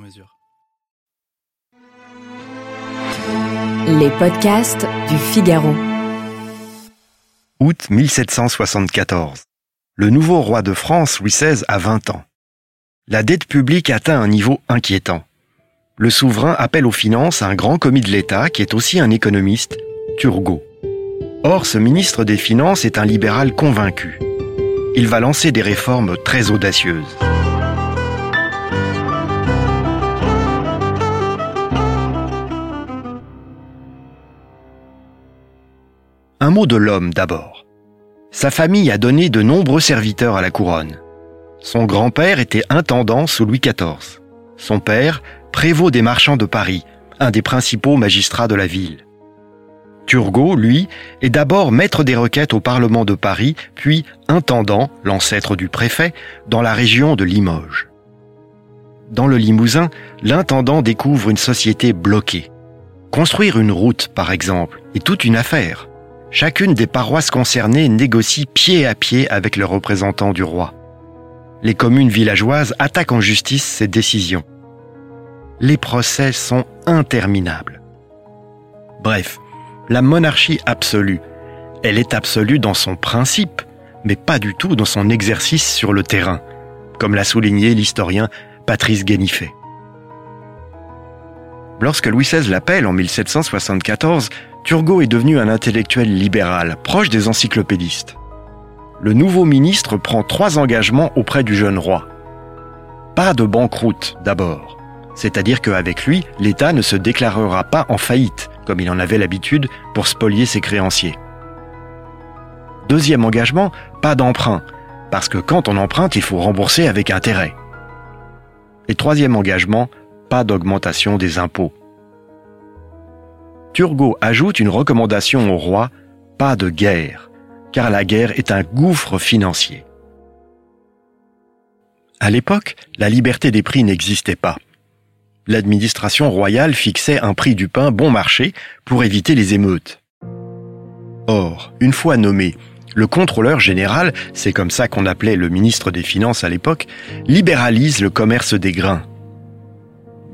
mesure. Les podcasts du Figaro. Août 1774. Le nouveau roi de France, Louis XVI, a 20 ans. La dette publique atteint un niveau inquiétant. Le souverain appelle aux finances un grand commis de l'État qui est aussi un économiste, Turgot. Or, ce ministre des Finances est un libéral convaincu. Il va lancer des réformes très audacieuses. Un mot de l'homme d'abord. Sa famille a donné de nombreux serviteurs à la couronne. Son grand-père était intendant sous Louis XIV. Son père, prévôt des marchands de Paris, un des principaux magistrats de la ville. Turgot, lui, est d'abord maître des requêtes au Parlement de Paris, puis intendant, l'ancêtre du préfet, dans la région de Limoges. Dans le Limousin, l'intendant découvre une société bloquée. Construire une route, par exemple, est toute une affaire. Chacune des paroisses concernées négocie pied à pied avec le représentant du roi. Les communes villageoises attaquent en justice ces décisions. Les procès sont interminables. Bref, la monarchie absolue, elle est absolue dans son principe, mais pas du tout dans son exercice sur le terrain, comme l'a souligné l'historien Patrice Guénifet. Lorsque Louis XVI l'appelle en 1774, Turgot est devenu un intellectuel libéral, proche des encyclopédistes. Le nouveau ministre prend trois engagements auprès du jeune roi. Pas de banqueroute, d'abord. C'est-à-dire qu'avec lui, l'État ne se déclarera pas en faillite, comme il en avait l'habitude, pour spolier ses créanciers. Deuxième engagement, pas d'emprunt, parce que quand on emprunte, il faut rembourser avec intérêt. Et troisième engagement, pas d'augmentation des impôts. Turgot ajoute une recommandation au roi, pas de guerre, car la guerre est un gouffre financier. À l'époque, la liberté des prix n'existait pas. L'administration royale fixait un prix du pain bon marché pour éviter les émeutes. Or, une fois nommé, le contrôleur général, c'est comme ça qu'on appelait le ministre des Finances à l'époque, libéralise le commerce des grains.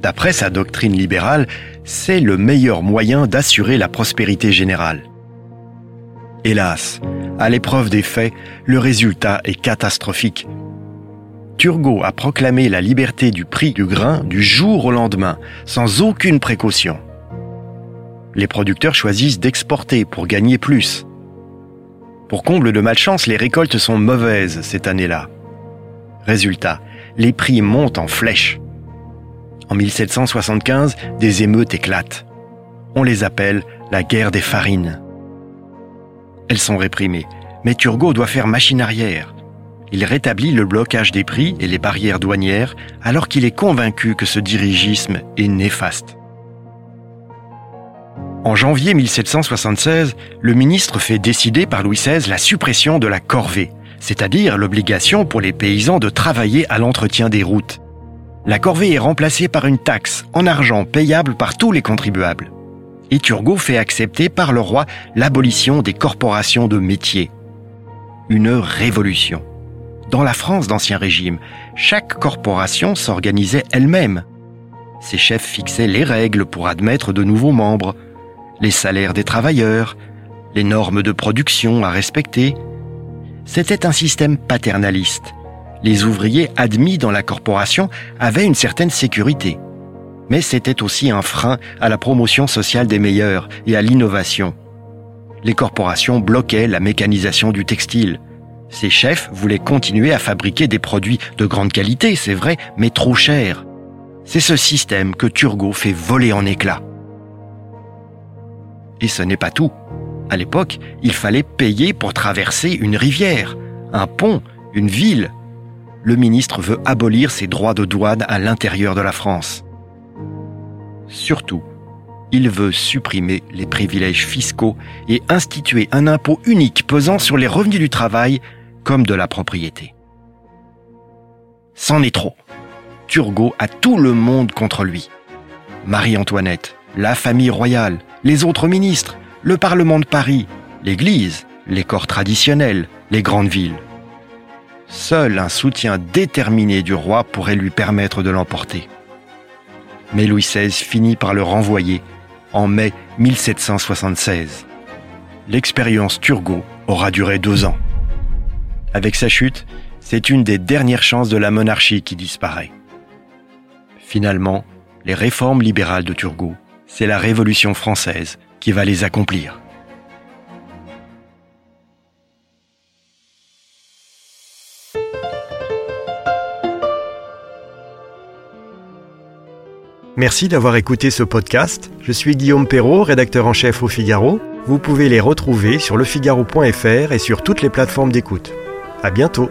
D'après sa doctrine libérale, c'est le meilleur moyen d'assurer la prospérité générale. Hélas, à l'épreuve des faits, le résultat est catastrophique. Turgot a proclamé la liberté du prix du grain du jour au lendemain, sans aucune précaution. Les producteurs choisissent d'exporter pour gagner plus. Pour comble de malchance, les récoltes sont mauvaises cette année-là. Résultat, les prix montent en flèche. En 1775, des émeutes éclatent. On les appelle la guerre des farines. Elles sont réprimées, mais Turgot doit faire machine arrière. Il rétablit le blocage des prix et les barrières douanières alors qu'il est convaincu que ce dirigisme est néfaste. En janvier 1776, le ministre fait décider par Louis XVI la suppression de la corvée, c'est-à-dire l'obligation pour les paysans de travailler à l'entretien des routes la corvée est remplacée par une taxe en argent payable par tous les contribuables. Et Turgot fait accepter par le roi l'abolition des corporations de métiers. Une révolution. Dans la France d'Ancien Régime, chaque corporation s'organisait elle-même. Ses chefs fixaient les règles pour admettre de nouveaux membres, les salaires des travailleurs, les normes de production à respecter. C'était un système paternaliste les ouvriers admis dans la corporation avaient une certaine sécurité. Mais c'était aussi un frein à la promotion sociale des meilleurs et à l'innovation. Les corporations bloquaient la mécanisation du textile. Ces chefs voulaient continuer à fabriquer des produits de grande qualité, c'est vrai, mais trop chers. C'est ce système que Turgot fait voler en éclats. Et ce n'est pas tout. À l'époque, il fallait payer pour traverser une rivière, un pont, une ville, le ministre veut abolir ses droits de douane à l'intérieur de la France. Surtout, il veut supprimer les privilèges fiscaux et instituer un impôt unique pesant sur les revenus du travail comme de la propriété. C'en est trop. Turgot a tout le monde contre lui. Marie-Antoinette, la famille royale, les autres ministres, le Parlement de Paris, l'Église, les corps traditionnels, les grandes villes. Seul un soutien déterminé du roi pourrait lui permettre de l'emporter. Mais Louis XVI finit par le renvoyer en mai 1776. L'expérience Turgot aura duré deux ans. Avec sa chute, c'est une des dernières chances de la monarchie qui disparaît. Finalement, les réformes libérales de Turgot, c'est la Révolution française qui va les accomplir. Merci d'avoir écouté ce podcast. Je suis Guillaume Perrault, rédacteur en chef au Figaro. Vous pouvez les retrouver sur lefigaro.fr et sur toutes les plateformes d'écoute. À bientôt!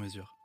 mesure.